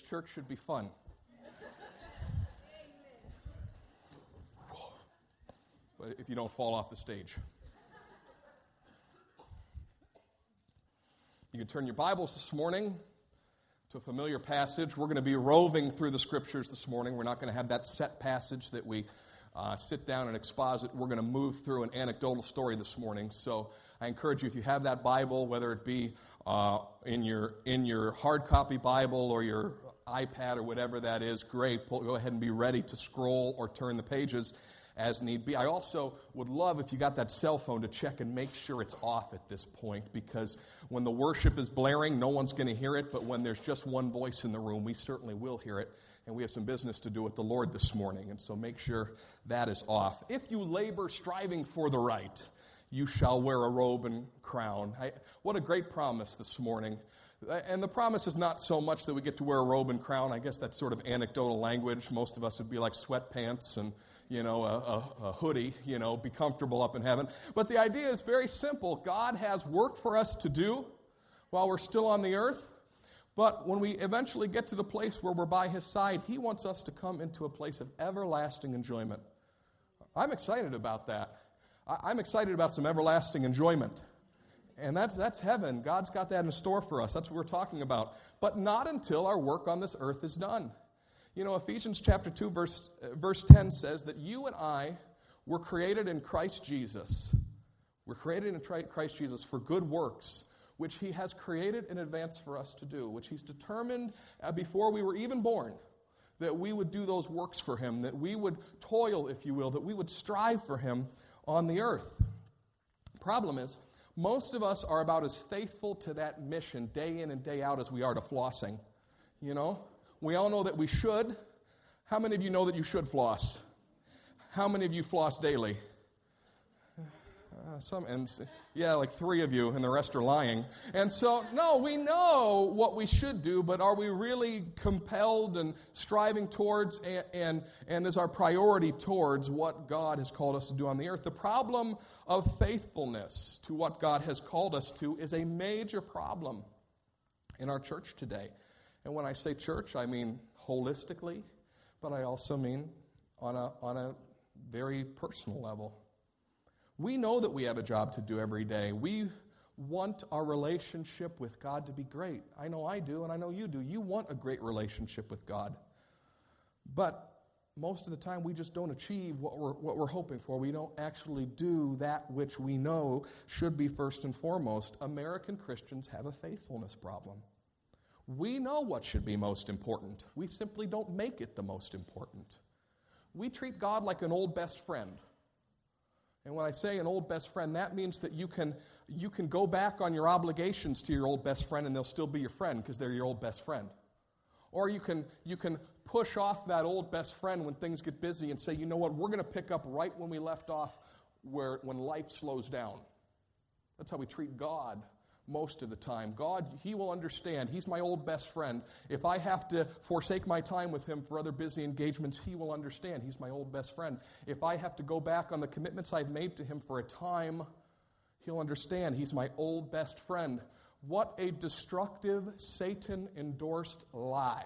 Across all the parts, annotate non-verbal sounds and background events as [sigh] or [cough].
church should be fun. but if you don't fall off the stage. You can turn your Bibles this morning to a familiar passage. We're going to be roving through the scriptures this morning. We're not going to have that set passage that we uh, sit down and exposit. We're going to move through an anecdotal story this morning. So I encourage you, if you have that Bible, whether it be uh, in, your, in your hard copy Bible or your iPad or whatever that is, great. Pull, go ahead and be ready to scroll or turn the pages as need be. I also would love if you got that cell phone to check and make sure it's off at this point because when the worship is blaring, no one's going to hear it, but when there's just one voice in the room, we certainly will hear it. And we have some business to do with the Lord this morning, and so make sure that is off. If you labor striving for the right, you shall wear a robe and crown. I, what a great promise this morning. And the promise is not so much that we get to wear a robe and crown. I guess that's sort of anecdotal language. Most of us would be like sweatpants and, you know, a, a, a, hoodie, you know, be comfortable up in heaven. But the idea is very simple God has work for us to do while we're still on the earth. But when we eventually get to the place where we're by His side, He wants us to come into a place of everlasting enjoyment. I'm excited about that. I'm excited about some everlasting enjoyment. And that's, that's heaven. God's got that in store for us. That's what we're talking about. But not until our work on this earth is done. You know, Ephesians chapter 2, verse, uh, verse 10 says that you and I were created in Christ Jesus. We're created in Christ Jesus for good works, which He has created in advance for us to do, which He's determined uh, before we were even born that we would do those works for Him, that we would toil, if you will, that we would strive for Him on the earth. Problem is, most of us are about as faithful to that mission day in and day out as we are to flossing. You know, we all know that we should. How many of you know that you should floss? How many of you floss daily? Uh, some and yeah, like three of you, and the rest are lying. And so, no, we know what we should do, but are we really compelled and striving towards and, and, and is our priority towards what God has called us to do on the earth? The problem of faithfulness to what God has called us to is a major problem in our church today. And when I say church, I mean holistically, but I also mean on a, on a very personal level. We know that we have a job to do every day. We want our relationship with God to be great. I know I do, and I know you do. You want a great relationship with God. But most of the time, we just don't achieve what we're, what we're hoping for. We don't actually do that which we know should be first and foremost. American Christians have a faithfulness problem. We know what should be most important, we simply don't make it the most important. We treat God like an old best friend. And when I say an old best friend, that means that you can, you can go back on your obligations to your old best friend and they'll still be your friend because they're your old best friend. Or you can, you can push off that old best friend when things get busy and say, you know what, we're going to pick up right when we left off where, when life slows down. That's how we treat God most of the time. God, He will understand. He's my old best friend. If I have to forsake my time with Him for other busy engagements, He will understand. He's my old best friend. If I have to go back on the commitments I've made to Him for a time, He'll understand. He's my old best friend. What a destructive, Satan endorsed lie.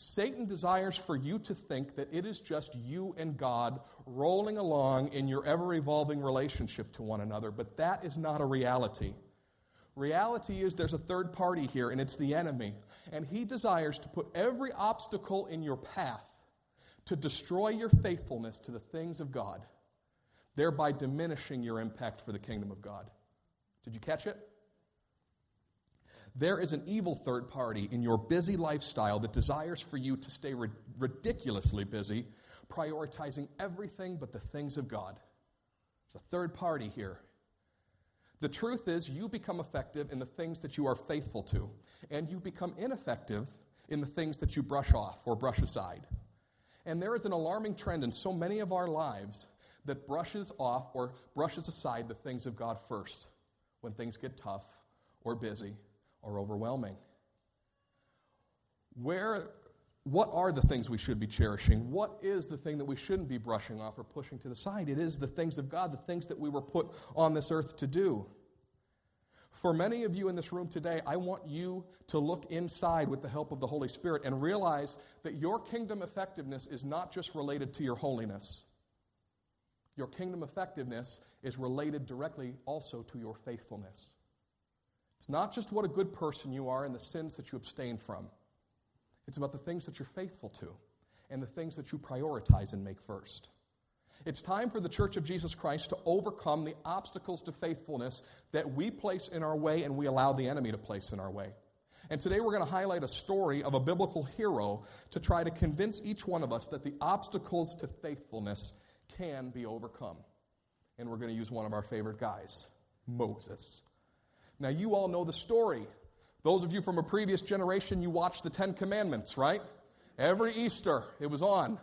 Satan desires for you to think that it is just you and God rolling along in your ever evolving relationship to one another, but that is not a reality. Reality is there's a third party here, and it's the enemy. And he desires to put every obstacle in your path to destroy your faithfulness to the things of God, thereby diminishing your impact for the kingdom of God. Did you catch it? There is an evil third party in your busy lifestyle that desires for you to stay ridiculously busy, prioritizing everything but the things of God. There's a third party here. The truth is, you become effective in the things that you are faithful to, and you become ineffective in the things that you brush off or brush aside. And there is an alarming trend in so many of our lives that brushes off or brushes aside the things of God first when things get tough or busy or overwhelming. Where, what are the things we should be cherishing? What is the thing that we shouldn't be brushing off or pushing to the side? It is the things of God, the things that we were put on this earth to do. For many of you in this room today, I want you to look inside with the help of the Holy Spirit and realize that your kingdom effectiveness is not just related to your holiness. Your kingdom effectiveness is related directly also to your faithfulness. It's not just what a good person you are and the sins that you abstain from, it's about the things that you're faithful to and the things that you prioritize and make first. It's time for the Church of Jesus Christ to overcome the obstacles to faithfulness that we place in our way and we allow the enemy to place in our way. And today we're going to highlight a story of a biblical hero to try to convince each one of us that the obstacles to faithfulness can be overcome. And we're going to use one of our favorite guys, Moses. Now, you all know the story. Those of you from a previous generation, you watched the Ten Commandments, right? Every Easter, it was on.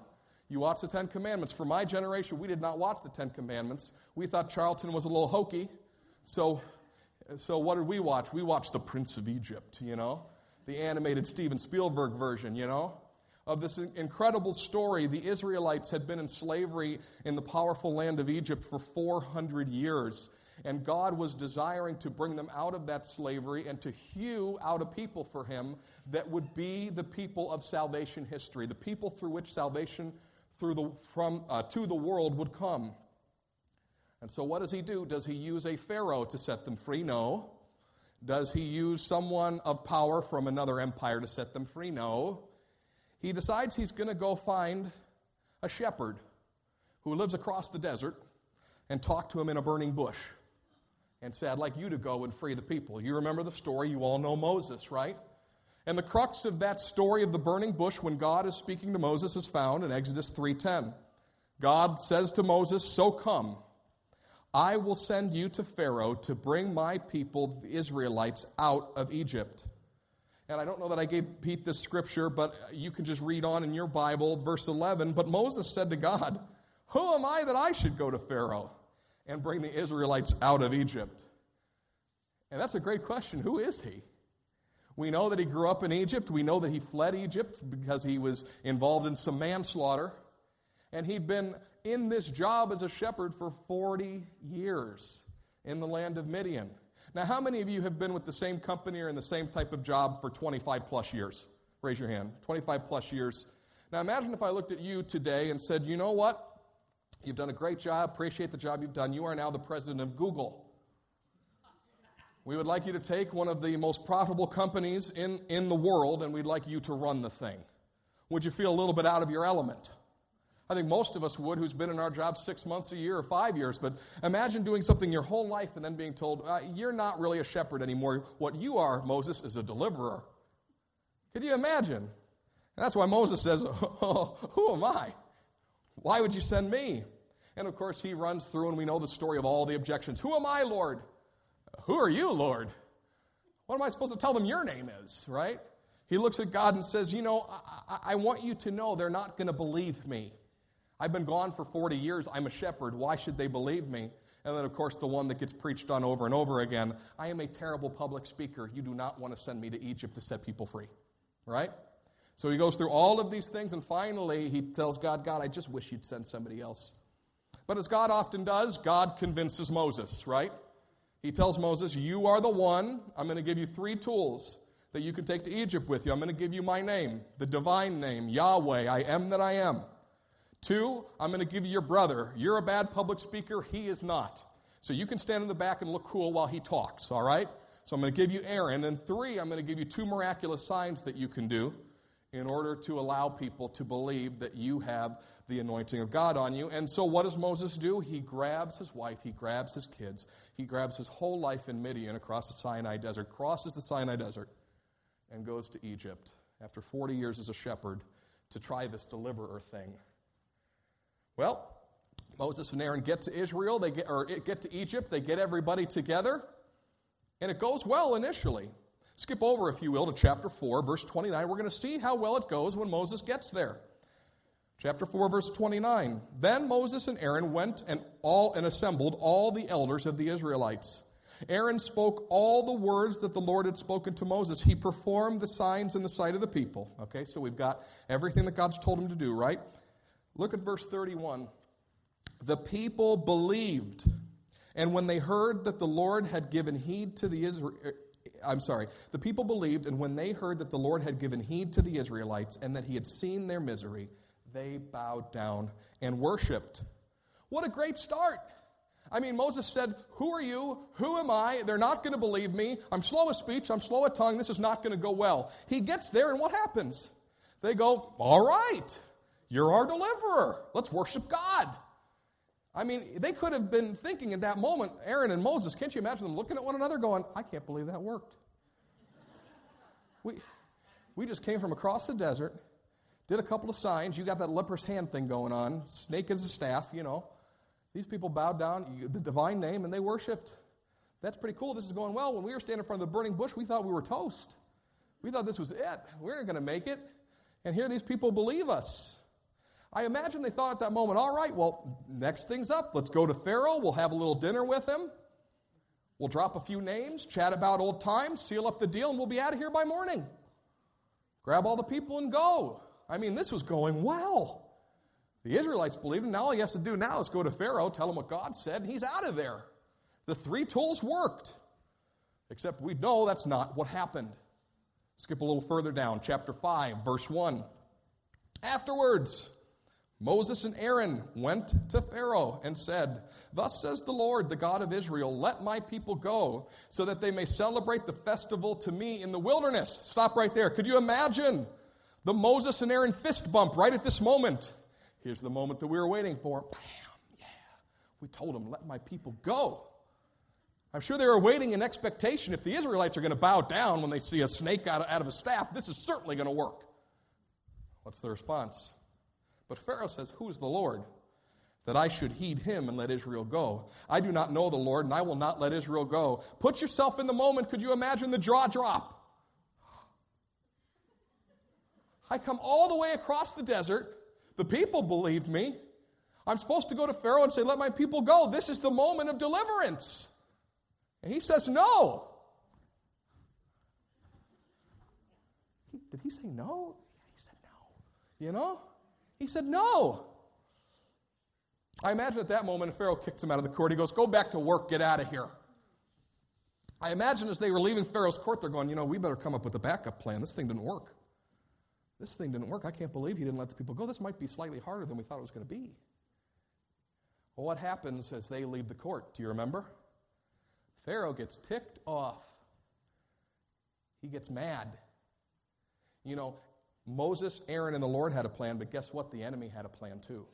You watched the Ten Commandments. For my generation, we did not watch the Ten Commandments. We thought Charlton was a little hokey. So, so what did we watch? We watched The Prince of Egypt, you know, the animated Steven Spielberg version, you know, of this incredible story. The Israelites had been in slavery in the powerful land of Egypt for 400 years. And God was desiring to bring them out of that slavery and to hew out a people for Him that would be the people of salvation history, the people through which salvation through the, from, uh, to the world would come. And so, what does he do? Does he use a Pharaoh to set them free? No. Does he use someone of power from another empire to set them free? No. He decides he's going to go find a shepherd who lives across the desert and talk to him in a burning bush and say, I'd like you to go and free the people. You remember the story. You all know Moses, right? And the crux of that story of the burning bush when God is speaking to Moses is found in Exodus 3:10. God says to Moses, "So come, I will send you to Pharaoh to bring my people, the Israelites, out of Egypt." And I don't know that I gave Pete this scripture, but you can just read on in your Bible, verse 11. But Moses said to God, Who am I that I should go to Pharaoh and bring the Israelites out of Egypt? And that's a great question. Who is he? We know that he grew up in Egypt. We know that he fled Egypt because he was involved in some manslaughter. And he'd been in this job as a shepherd for 40 years in the land of Midian. Now, how many of you have been with the same company or in the same type of job for 25 plus years? Raise your hand. 25 plus years. Now, imagine if I looked at you today and said, you know what? You've done a great job. Appreciate the job you've done. You are now the president of Google. We would like you to take one of the most profitable companies in, in the world and we'd like you to run the thing. Would you feel a little bit out of your element? I think most of us would who's been in our job six months, a year, or five years. But imagine doing something your whole life and then being told, uh, you're not really a shepherd anymore. What you are, Moses, is a deliverer. Could you imagine? And that's why Moses says, [laughs] oh, Who am I? Why would you send me? And of course, he runs through, and we know the story of all the objections. Who am I, Lord? Who are you, Lord? What am I supposed to tell them your name is, right? He looks at God and says, You know, I, I want you to know they're not going to believe me. I've been gone for 40 years. I'm a shepherd. Why should they believe me? And then, of course, the one that gets preached on over and over again I am a terrible public speaker. You do not want to send me to Egypt to set people free, right? So he goes through all of these things, and finally he tells God, God, I just wish you'd send somebody else. But as God often does, God convinces Moses, right? He tells Moses, You are the one. I'm going to give you three tools that you can take to Egypt with you. I'm going to give you my name, the divine name, Yahweh, I am that I am. Two, I'm going to give you your brother. You're a bad public speaker, he is not. So you can stand in the back and look cool while he talks, all right? So I'm going to give you Aaron. And three, I'm going to give you two miraculous signs that you can do in order to allow people to believe that you have the anointing of God on you. And so, what does Moses do? He grabs his wife, he grabs his kids, he grabs his whole life in Midian across the Sinai Desert, crosses the Sinai Desert, and goes to Egypt after 40 years as a shepherd to try this deliverer thing. Well, Moses and Aaron get to Israel, they get, or get to Egypt, they get everybody together, and it goes well initially. Skip over, if you will, to chapter 4, verse 29. We're going to see how well it goes when Moses gets there. Chapter 4, verse 29. Then Moses and Aaron went and all and assembled all the elders of the Israelites. Aaron spoke all the words that the Lord had spoken to Moses. He performed the signs in the sight of the people. Okay, so we've got everything that God's told him to do, right? Look at verse 31. The people believed And when they heard that the Lord had given heed to the Israel, I'm sorry, the people believed, and when they heard that the Lord had given heed to the Israelites and that he had seen their misery, they bowed down and worshiped. What a great start! I mean, Moses said, Who are you? Who am I? They're not going to believe me. I'm slow of speech. I'm slow of tongue. This is not going to go well. He gets there, and what happens? They go, All right, you're our deliverer. Let's worship God. I mean, they could have been thinking in that moment, Aaron and Moses, can't you imagine them looking at one another going, I can't believe that worked. [laughs] we, we just came from across the desert, did a couple of signs. You got that leper's hand thing going on, snake as a staff, you know. These people bowed down, the divine name, and they worshiped. That's pretty cool. This is going well. When we were standing in front of the burning bush, we thought we were toast. We thought this was it. We weren't going to make it. And here these people believe us. I imagine they thought at that moment, all right, well, next thing's up. Let's go to Pharaoh. We'll have a little dinner with him. We'll drop a few names, chat about old times, seal up the deal, and we'll be out of here by morning. Grab all the people and go. I mean, this was going well. The Israelites believed him. Now all he has to do now is go to Pharaoh, tell him what God said, and he's out of there. The three tools worked. Except we know that's not what happened. Skip a little further down, chapter 5, verse 1. Afterwards, Moses and Aaron went to Pharaoh and said, Thus says the Lord, the God of Israel, let my people go, so that they may celebrate the festival to me in the wilderness. Stop right there. Could you imagine the Moses and Aaron fist bump right at this moment? Here's the moment that we were waiting for. Bam! Yeah. We told them, let my people go. I'm sure they were waiting in expectation. If the Israelites are going to bow down when they see a snake out of, out of a staff, this is certainly going to work. What's the response? But Pharaoh says, Who is the Lord? That I should heed him and let Israel go. I do not know the Lord, and I will not let Israel go. Put yourself in the moment. Could you imagine the jaw drop? I come all the way across the desert. The people believe me. I'm supposed to go to Pharaoh and say, Let my people go. This is the moment of deliverance. And he says, No. Did he say no? Yeah, he said no. You know? He said no. I imagine at that moment, Pharaoh kicks him out of the court. He goes, Go back to work, get out of here. I imagine as they were leaving Pharaoh's court, they're going, You know, we better come up with a backup plan. This thing didn't work. This thing didn't work. I can't believe he didn't let the people go. This might be slightly harder than we thought it was going to be. Well, what happens as they leave the court? Do you remember? Pharaoh gets ticked off. He gets mad. You know, Moses, Aaron, and the Lord had a plan, but guess what? The enemy had a plan too.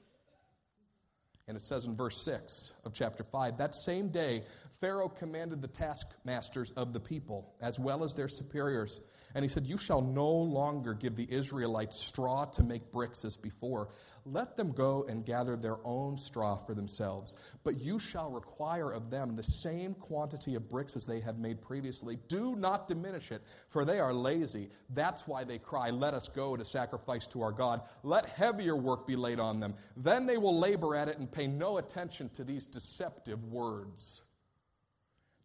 And it says in verse 6 of chapter 5 that same day, Pharaoh commanded the taskmasters of the people, as well as their superiors. And he said, You shall no longer give the Israelites straw to make bricks as before. Let them go and gather their own straw for themselves. But you shall require of them the same quantity of bricks as they have made previously. Do not diminish it, for they are lazy. That's why they cry, Let us go to sacrifice to our God. Let heavier work be laid on them. Then they will labor at it and pay no attention to these deceptive words.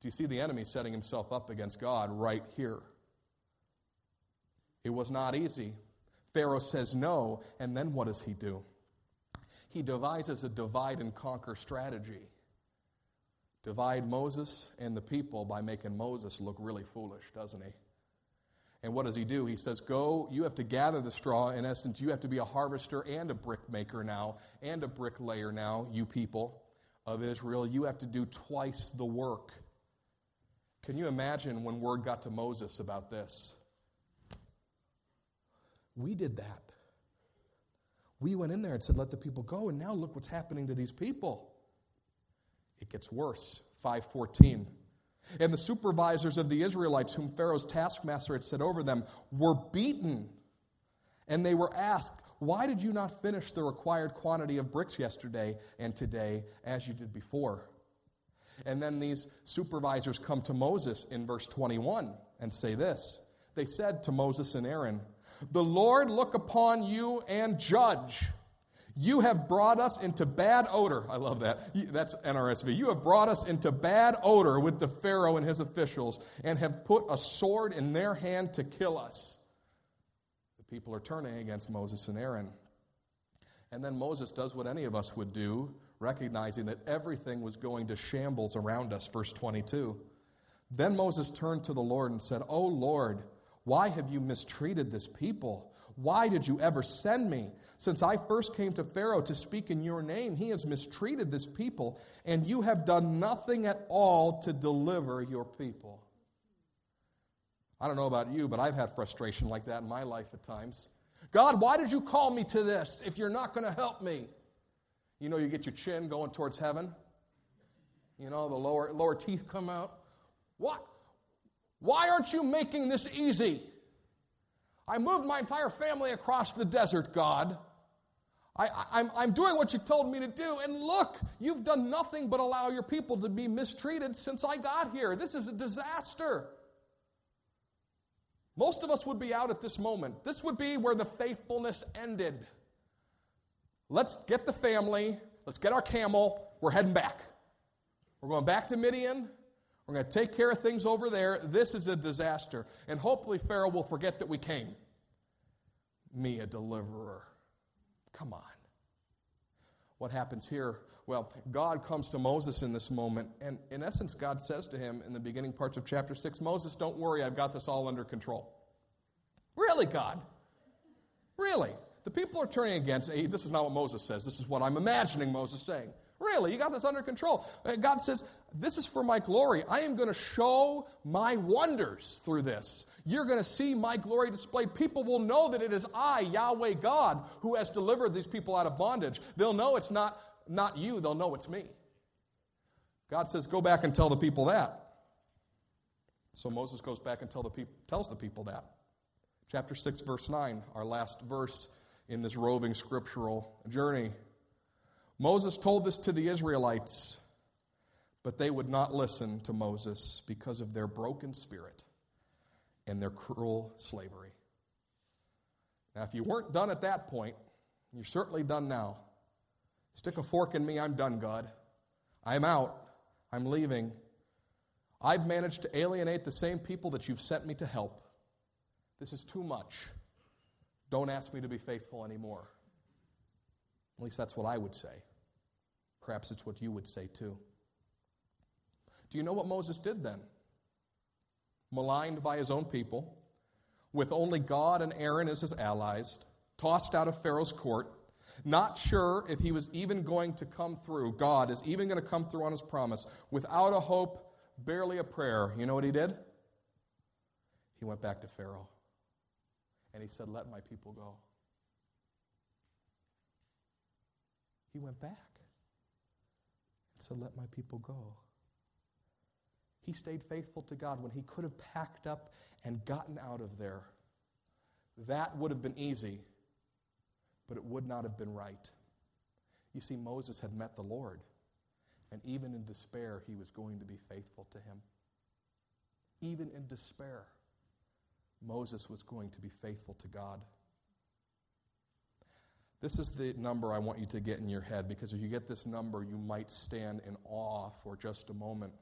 Do you see the enemy setting himself up against God right here? It was not easy. Pharaoh says no, and then what does he do? He devises a divide and conquer strategy. Divide Moses and the people by making Moses look really foolish, doesn't he? And what does he do? He says, Go, you have to gather the straw. In essence, you have to be a harvester and a brickmaker now, and a bricklayer now, you people of Israel. You have to do twice the work. Can you imagine when word got to Moses about this? We did that. We went in there and said, let the people go, and now look what's happening to these people. It gets worse. 514. And the supervisors of the Israelites, whom Pharaoh's taskmaster had set over them, were beaten. And they were asked, Why did you not finish the required quantity of bricks yesterday and today as you did before? And then these supervisors come to Moses in verse 21 and say this They said to Moses and Aaron, the Lord look upon you and judge. You have brought us into bad odor. I love that. That's NRSV. You have brought us into bad odor with the Pharaoh and his officials and have put a sword in their hand to kill us. The people are turning against Moses and Aaron. And then Moses does what any of us would do, recognizing that everything was going to shambles around us. Verse 22. Then Moses turned to the Lord and said, O Lord, why have you mistreated this people? Why did you ever send me? Since I first came to Pharaoh to speak in your name, he has mistreated this people, and you have done nothing at all to deliver your people. I don't know about you, but I've had frustration like that in my life at times. God, why did you call me to this if you're not going to help me? You know, you get your chin going towards heaven. You know, the lower, lower teeth come out. What? Why aren't you making this easy? I moved my entire family across the desert, God. I, am doing what you told me to do, and look, you've done nothing but allow your people to be mistreated since I got here. This is a disaster. Most of us would be out at this moment. This would be where the faithfulness ended. Let's get the family, let's get our camel, we're heading back. We're going back to Midian. We're going to take care of things over there. This is a disaster. And hopefully, Pharaoh will forget that we came. Me, a deliverer. Come on. What happens here? Well, God comes to Moses in this moment, and in essence, God says to him in the beginning parts of chapter 6 Moses, don't worry, I've got this all under control. Really, God? Really? The people are turning against, hey, this is not what Moses says. This is what I'm imagining Moses saying. Really, you got this under control. Uh, God says, This is for my glory. I am going to show my wonders through this. You're going to see my glory displayed. People will know that it is I, Yahweh God, who has delivered these people out of bondage. They'll know it's not, not you, they'll know it's me. God says, Go back and tell the people that. So Moses goes back and tell the tells the people that. Chapter 6, verse 9, our last verse in this roving scriptural journey. Moses told this to the Israelites, but they would not listen to Moses because of their broken spirit and their cruel slavery. Now, if you weren't done at that point, you're certainly done now. Stick a fork in me, I'm done, God. I'm out. I'm leaving. I've managed to alienate the same people that you've sent me to help. This is too much. Don't ask me to be faithful anymore. At least that's what I would say. Perhaps it's what you would say too. Do you know what Moses did then? Maligned by his own people, with only God and Aaron as his allies, tossed out of Pharaoh's court, not sure if he was even going to come through, God is even going to come through on his promise, without a hope, barely a prayer. You know what he did? He went back to Pharaoh and he said, Let my people go. He went back and said, Let my people go. He stayed faithful to God when he could have packed up and gotten out of there. That would have been easy, but it would not have been right. You see, Moses had met the Lord, and even in despair, he was going to be faithful to him. Even in despair, Moses was going to be faithful to God. This is the number I want you to get in your head because if you get this number, you might stand in awe for just a moment.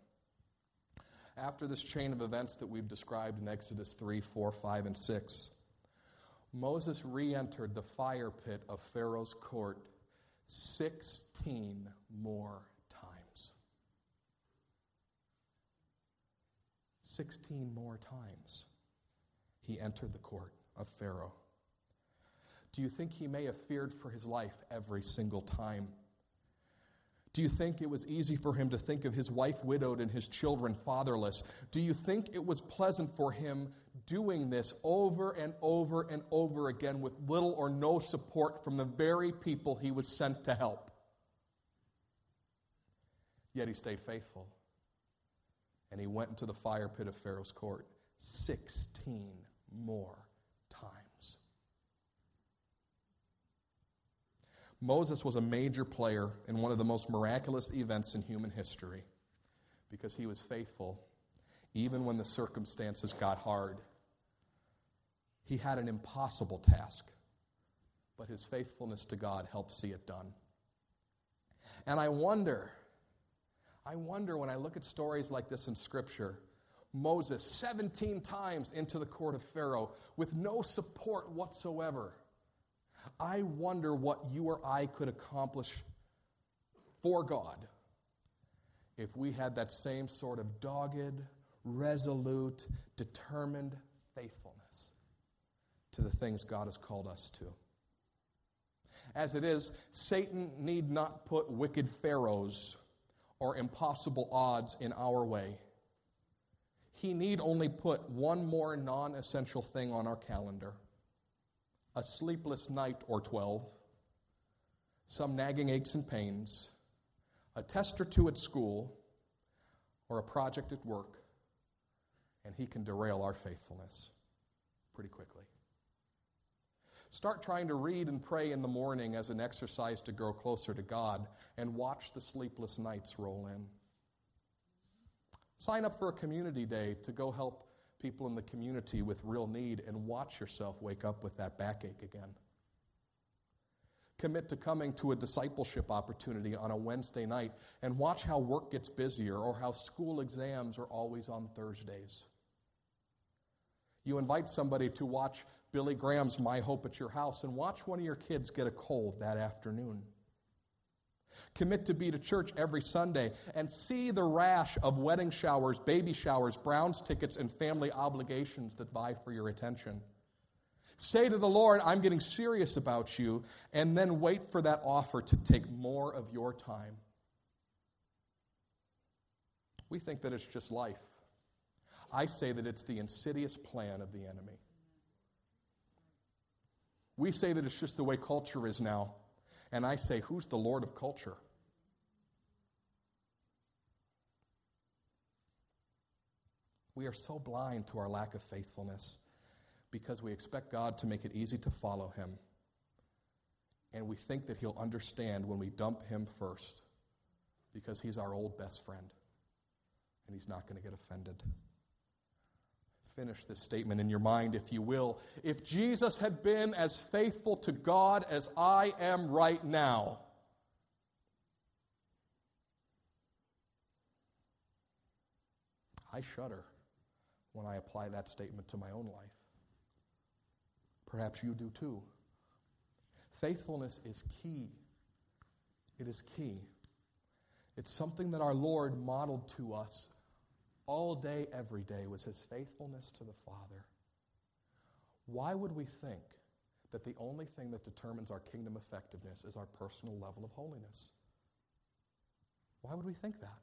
After this chain of events that we've described in Exodus 3, 4, 5, and 6, Moses re entered the fire pit of Pharaoh's court 16 more times. 16 more times he entered the court of Pharaoh. Do you think he may have feared for his life every single time? Do you think it was easy for him to think of his wife widowed and his children fatherless? Do you think it was pleasant for him doing this over and over and over again with little or no support from the very people he was sent to help? Yet he stayed faithful. And he went into the fire pit of Pharaoh's court 16 more Moses was a major player in one of the most miraculous events in human history because he was faithful even when the circumstances got hard. He had an impossible task, but his faithfulness to God helped see it done. And I wonder, I wonder when I look at stories like this in Scripture, Moses 17 times into the court of Pharaoh with no support whatsoever. I wonder what you or I could accomplish for God if we had that same sort of dogged, resolute, determined faithfulness to the things God has called us to. As it is, Satan need not put wicked pharaohs or impossible odds in our way. He need only put one more non essential thing on our calendar a sleepless night or 12, some nagging aches and pains, a test or two at school, or a project at work, and he can derail our faithfulness pretty quickly. Start trying to read and pray in the morning as an exercise to grow closer to God and watch the sleepless nights roll in. Sign up for a community day to go help people in the community with real need and watch yourself wake up with that backache again. Commit to coming to a discipleship opportunity on a Wednesday night and watch how work gets busier or how school exams are always on Thursdays. You invite somebody to watch Billy Graham's My Hope at Your House and watch one of your kids get a cold that afternoon. Commit to be to church every Sunday and see the rash of wedding showers, baby showers, Browns tickets, and family obligations that vie for your attention. Say to the Lord, I'm getting serious about you, and then wait for that offer to take more of your time. We think that it's just life. I say that it's the insidious plan of the enemy. We say that it's just the way culture is now. And I say, who's the Lord of culture? We are so blind to our lack of faithfulness because we expect God to make it easy to follow Him. And we think that He'll understand when we dump Him first because He's our old best friend and He's not going to get offended. Finish this statement in your mind, if you will. If Jesus had been as faithful to God as I am right now, I shudder when I apply that statement to my own life. Perhaps you do too. Faithfulness is key. It is key. It's something that our Lord modeled to us all day, every day, was his faithfulness to the Father. Why would we think that the only thing that determines our kingdom effectiveness is our personal level of holiness? Why would we think that?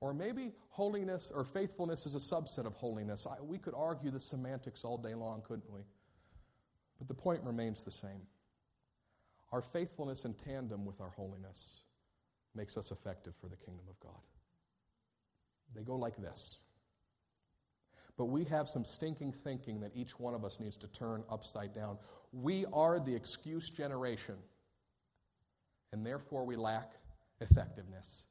Or maybe holiness or faithfulness is a subset of holiness. I, we could argue the semantics all day long, couldn't we? But the point remains the same. Our faithfulness in tandem with our holiness makes us effective for the kingdom of God. They go like this. But we have some stinking thinking that each one of us needs to turn upside down. We are the excuse generation, and therefore we lack effectiveness.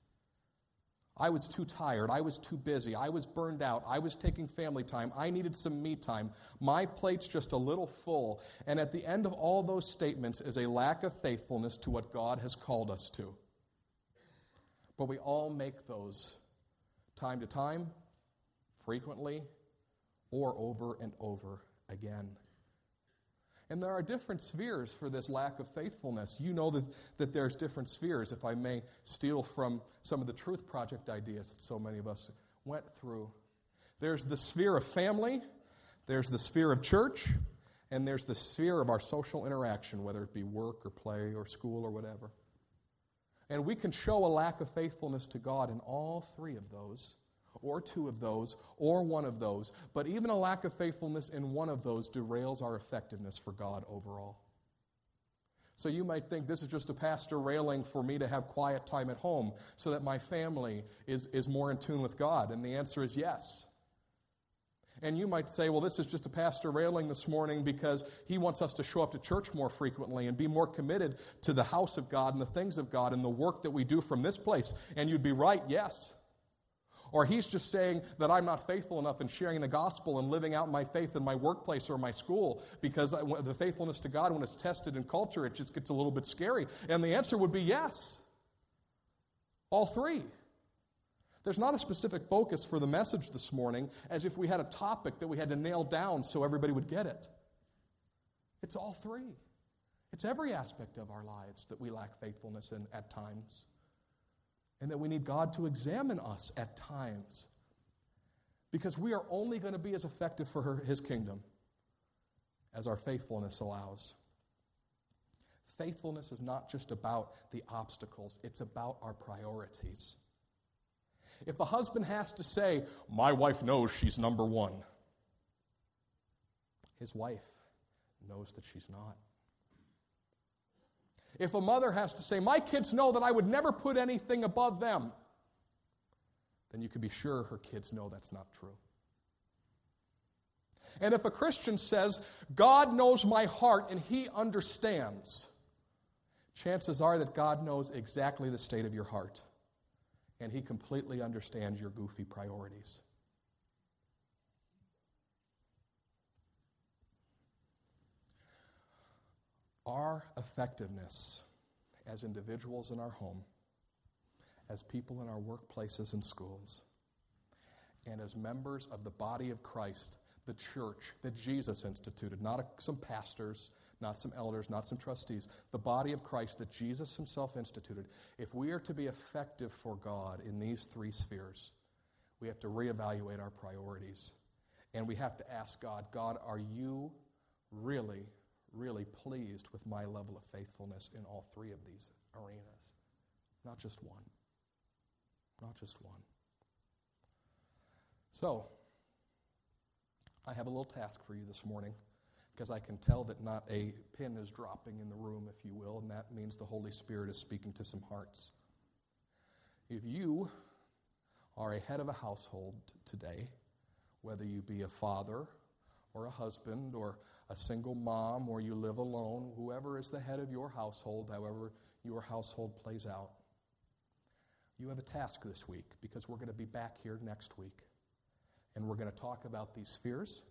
I was too tired. I was too busy. I was burned out. I was taking family time. I needed some me time. My plate's just a little full. And at the end of all those statements is a lack of faithfulness to what God has called us to. But we all make those time to time, frequently, or over and over again. And there are different spheres for this lack of faithfulness. You know that, that there's different spheres, if I may steal from some of the Truth Project ideas that so many of us went through. There's the sphere of family, there's the sphere of church, and there's the sphere of our social interaction, whether it be work or play or school or whatever. And we can show a lack of faithfulness to God in all three of those or two of those, or one of those. But even a lack of faithfulness in one of those derails our effectiveness for God overall. So you might think this is just a pastor railing for me to have quiet time at home so that my family is, is more in tune with God. And the answer is yes. And you might say, well, this is just a pastor railing this morning because he wants us to show up to church more frequently and be more committed to the house of God and the things of God and the work that we do from this place. And you'd be right, yes. Or he's just saying that I'm not faithful enough in sharing the gospel and living out my faith in my workplace or my school because the faithfulness to God, when it's tested in culture, it just gets a little bit scary. And the answer would be yes. All three. There's not a specific focus for the message this morning as if we had a topic that we had to nail down so everybody would get it. It's all three. It's every aspect of our lives that we lack faithfulness in at times, and that we need God to examine us at times. Because we are only going to be as effective for her, His kingdom as our faithfulness allows. Faithfulness is not just about the obstacles, it's about our priorities. If a husband has to say, My wife knows she's number one, his wife knows that she's not. If a mother has to say, My kids know that I would never put anything above them, then you can be sure her kids know that's not true. And if a Christian says, God knows my heart and he understands, chances are that God knows exactly the state of your heart and he completely understands your goofy priorities. Our effectiveness as individuals in our home, as people in our workplaces and schools, and as members of the body of Christ, the church that Jesus instituted, not some pastors, not some elders, not some trustees, the body of Christ that Jesus himself instituted. If we are to be effective for God in these three spheres, we have to reevaluate our priorities. And we have to ask God, God, are you really really pleased with my level of faithfulness in all three of these arenas. Not just one. Not just one. So, I have a little task for you this morning because I can tell that not a pin is dropping in the room, if you will, and that means the Holy Spirit is speaking to some hearts. If you are a head of a household today, whether you be a father or a husband or a single mom or you live alone, whoever is the head of your household, however your household plays out, you have a task this week because we're going to be back here next week. And we're going to talk about these spheres.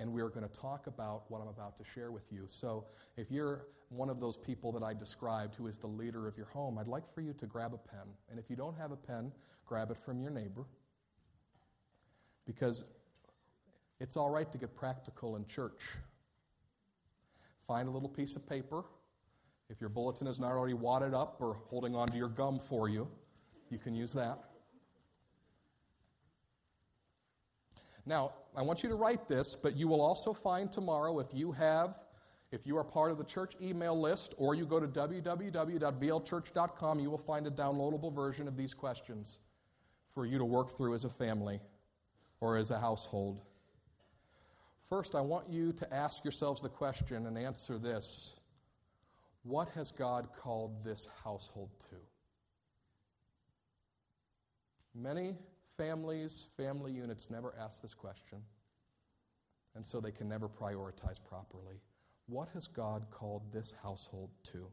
And we're going to talk about what I'm about to share with you. So, if you're one of those people that I described who is the leader of your home, I'd like for you to grab a pen. And if you don't have a pen, grab it from your neighbor. Because it's all right to get practical in church. Find a little piece of paper. If your bulletin is not already wadded up or holding onto your gum for you, you can use that. Now, I want you to write this, but you will also find tomorrow if you have if you are part of the church email list or you go to www.vlchurch.com, you will find a downloadable version of these questions for you to work through as a family or as a household. First, I want you to ask yourselves the question and answer this What has God called this household to? Many families, family units never ask this question, and so they can never prioritize properly. What has God called this household to?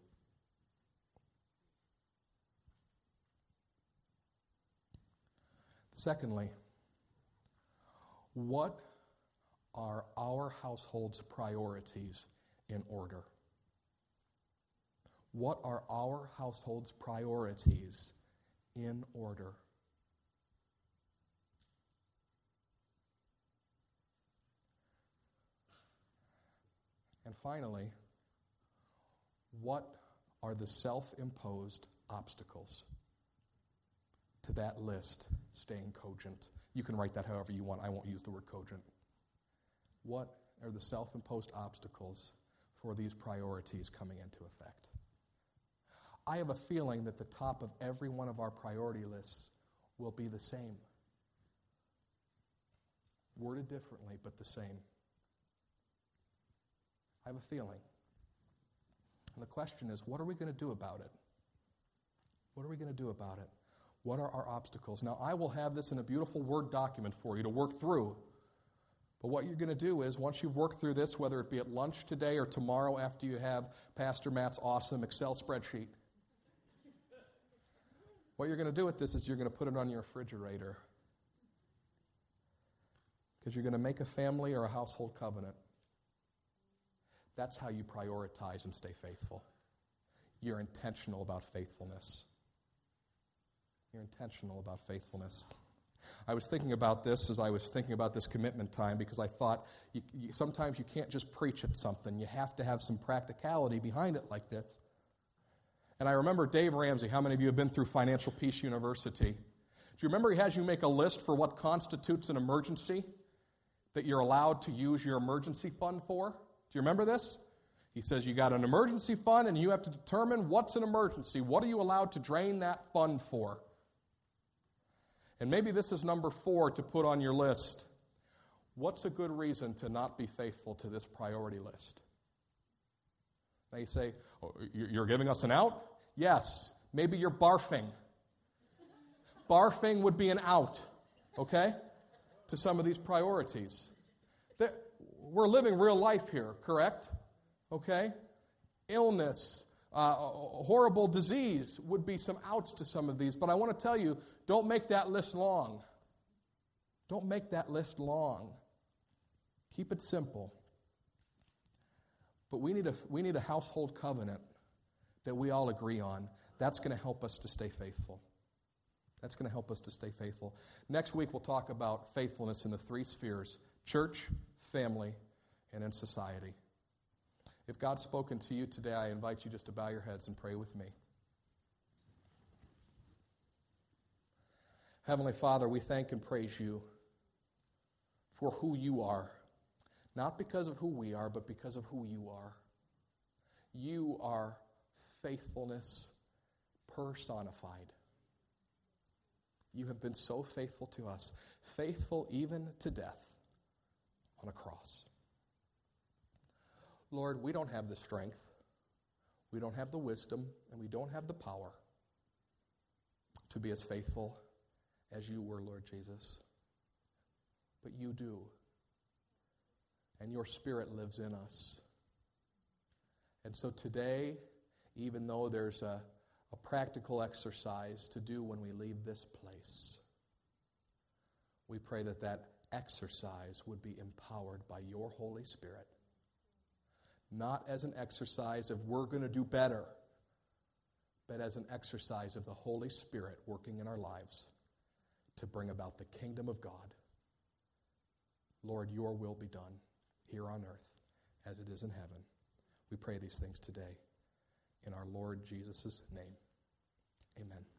Secondly, what are our household's priorities in order? What are our household's priorities in order? And finally, what are the self imposed obstacles to that list staying cogent? You can write that however you want. I won't use the word cogent. What are the self imposed obstacles for these priorities coming into effect? I have a feeling that the top of every one of our priority lists will be the same. Worded differently, but the same. I have a feeling. And the question is what are we going to do about it? What are we going to do about it? What are our obstacles? Now, I will have this in a beautiful Word document for you to work through but what you're going to do is, once you've worked through this, whether it be at lunch today or tomorrow after you have Pastor Matt's awesome Excel spreadsheet, what you're going to do with this is you're going to put it on your refrigerator. Because you're going to make a family or a household covenant. That's how you prioritize and stay faithful. You're intentional about faithfulness. You're intentional about faithfulness. I was thinking about this as I was thinking about this commitment time because I thought you, you, sometimes you can't just preach at something. You have to have some practicality behind it like this. And I remember Dave Ramsey. How many of you have been through Financial Peace University? Do you remember he has you make a list for what constitutes an emergency that you're allowed to use your emergency fund for? Do you remember this? He says you got an emergency fund and you have to determine what's an emergency. What are you allowed to drain that fund for? And maybe this is number four to put on your list. What's a good reason to not be faithful to this priority list? Now you say, oh, You're giving us an out? Yes. Maybe you're barfing. barfing would be an out, okay, to some of these priorities. We're living real life here, correct? Okay? Illness, uh, horrible disease would be some outs to some of these, but I want to tell you don't make that list long. Don't make that list long. Keep it simple. But we need a, we need a household covenant that we all agree on. That's going to help us to stay faithful. That's going to help us to stay faithful. Next week, we'll talk about faithfulness in the three spheres church, family, and in society. If God's spoken to you today, I invite you just to bow your heads and pray with me. Heavenly Father, we thank and praise you for who you are. Not because of who we are, but because of who you are. You are faithfulness personified. You have been so faithful to us, faithful even to death on a cross. Lord, we don't have the strength, we don't have the wisdom, and we don't have the power to be as faithful as you were, Lord Jesus. But you do. And your Spirit lives in us. And so today, even though there's a, a practical exercise to do when we leave this place, we pray that that exercise would be empowered by your Holy Spirit. Not as an exercise of we're going to do better, but as an exercise of the Holy Spirit working in our lives to bring about the kingdom of God. Lord, your will be done here on earth as it is in heaven. We pray these things today in our Lord Jesus' name. Amen.